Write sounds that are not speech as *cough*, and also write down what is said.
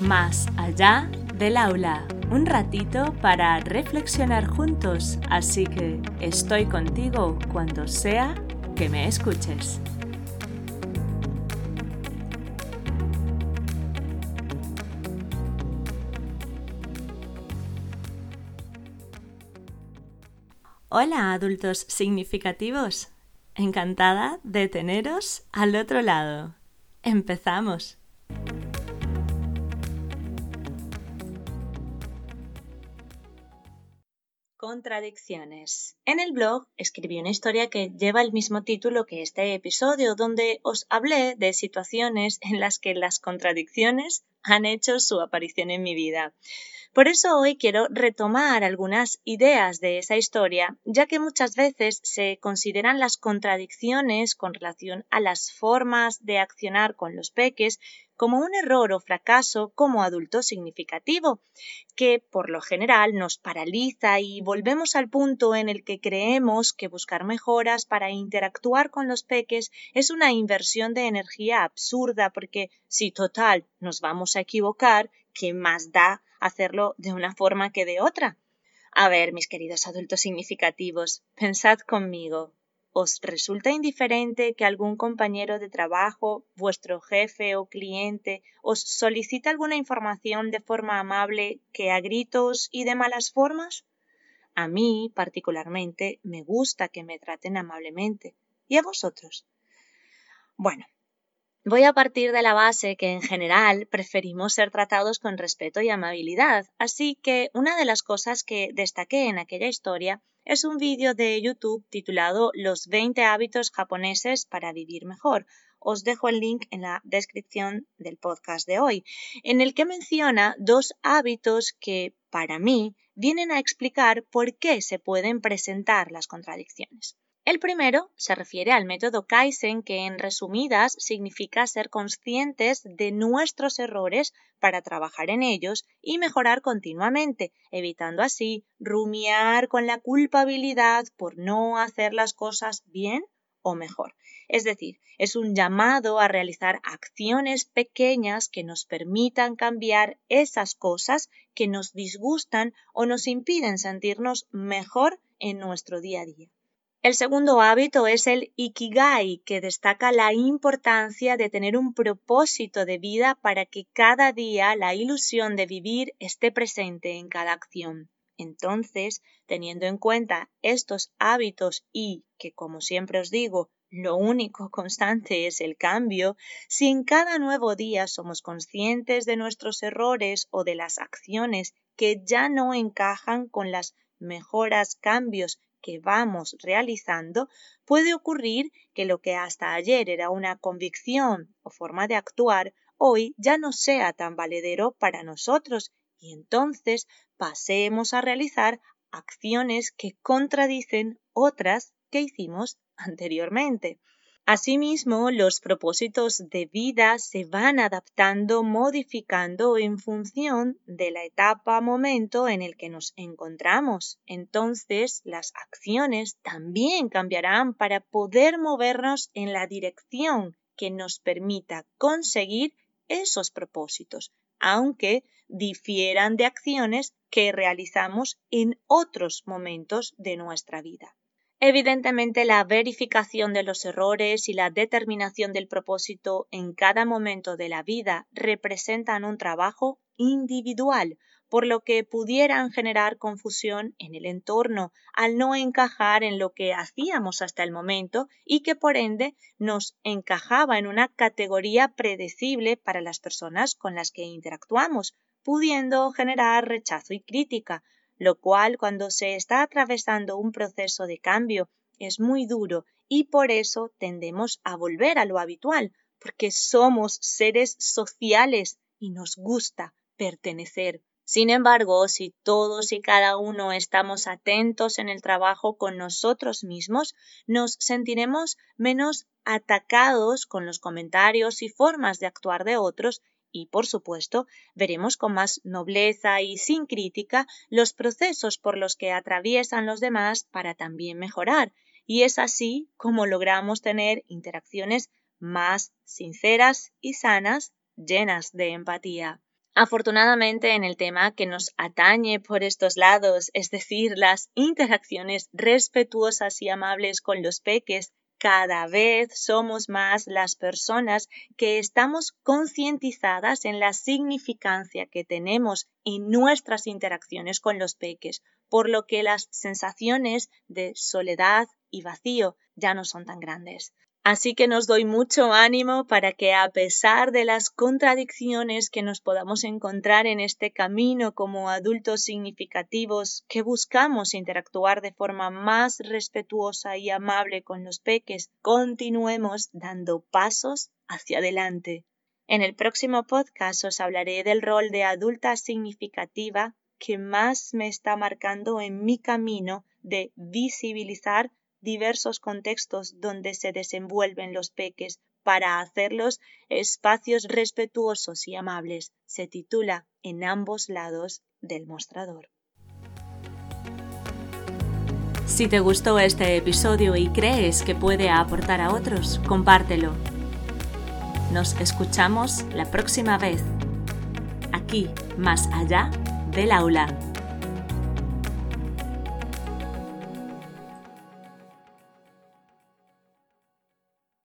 Más allá del aula, un ratito para reflexionar juntos, así que estoy contigo cuando sea que me escuches. Hola adultos significativos, encantada de teneros al otro lado. Empezamos. Contradicciones. En el blog escribí una historia que lleva el mismo título que este episodio, donde os hablé de situaciones en las que las contradicciones han hecho su aparición en mi vida. Por eso hoy quiero retomar algunas ideas de esa historia, ya que muchas veces se consideran las contradicciones con relación a las formas de accionar con los peques como un error o fracaso como adulto significativo, que por lo general nos paraliza y volvemos al punto en el que creemos que buscar mejoras para interactuar con los peques es una inversión de energía absurda, porque si total nos vamos a equivocar, ¿qué más da hacerlo de una forma que de otra? A ver, mis queridos adultos significativos, pensad conmigo, ¿Os resulta indiferente que algún compañero de trabajo, vuestro jefe o cliente os solicite alguna información de forma amable que a gritos y de malas formas? A mí, particularmente, me gusta que me traten amablemente. ¿Y a vosotros? Bueno, Voy a partir de la base que en general preferimos ser tratados con respeto y amabilidad, así que una de las cosas que destaqué en aquella historia es un vídeo de YouTube titulado Los 20 hábitos japoneses para vivir mejor. Os dejo el link en la descripción del podcast de hoy, en el que menciona dos hábitos que, para mí, vienen a explicar por qué se pueden presentar las contradicciones. El primero se refiere al método Kaizen, que en resumidas significa ser conscientes de nuestros errores para trabajar en ellos y mejorar continuamente, evitando así rumiar con la culpabilidad por no hacer las cosas bien o mejor. Es decir, es un llamado a realizar acciones pequeñas que nos permitan cambiar esas cosas que nos disgustan o nos impiden sentirnos mejor en nuestro día a día. El segundo hábito es el ikigai, que destaca la importancia de tener un propósito de vida para que cada día la ilusión de vivir esté presente en cada acción. Entonces, teniendo en cuenta estos hábitos y que, como siempre os digo, lo único *laughs* constante es el cambio, si en cada nuevo día somos conscientes de nuestros errores o de las acciones que ya no encajan con las mejoras, cambios que vamos realizando, puede ocurrir que lo que hasta ayer era una convicción o forma de actuar, hoy ya no sea tan valedero para nosotros y entonces pasemos a realizar acciones que contradicen otras que hicimos anteriormente. Asimismo, los propósitos de vida se van adaptando, modificando en función de la etapa, momento en el que nos encontramos. Entonces, las acciones también cambiarán para poder movernos en la dirección que nos permita conseguir esos propósitos, aunque difieran de acciones que realizamos en otros momentos de nuestra vida. Evidentemente, la verificación de los errores y la determinación del propósito en cada momento de la vida representan un trabajo individual, por lo que pudieran generar confusión en el entorno al no encajar en lo que hacíamos hasta el momento y que por ende nos encajaba en una categoría predecible para las personas con las que interactuamos, pudiendo generar rechazo y crítica, lo cual cuando se está atravesando un proceso de cambio es muy duro y por eso tendemos a volver a lo habitual, porque somos seres sociales y nos gusta pertenecer. Sin embargo, si todos y cada uno estamos atentos en el trabajo con nosotros mismos, nos sentiremos menos atacados con los comentarios y formas de actuar de otros y, por supuesto, veremos con más nobleza y sin crítica los procesos por los que atraviesan los demás para también mejorar, y es así como logramos tener interacciones más sinceras y sanas, llenas de empatía. Afortunadamente, en el tema que nos atañe por estos lados, es decir, las interacciones respetuosas y amables con los peques, cada vez somos más las personas que estamos concientizadas en la significancia que tenemos en nuestras interacciones con los peques, por lo que las sensaciones de soledad y vacío ya no son tan grandes. Así que nos doy mucho ánimo para que a pesar de las contradicciones que nos podamos encontrar en este camino como adultos significativos que buscamos interactuar de forma más respetuosa y amable con los peques, continuemos dando pasos hacia adelante. En el próximo podcast os hablaré del rol de adulta significativa que más me está marcando en mi camino de visibilizar diversos contextos donde se desenvuelven los peques para hacerlos espacios respetuosos y amables. Se titula En ambos lados del mostrador. Si te gustó este episodio y crees que puede aportar a otros, compártelo. Nos escuchamos la próxima vez, aquí, más allá del aula.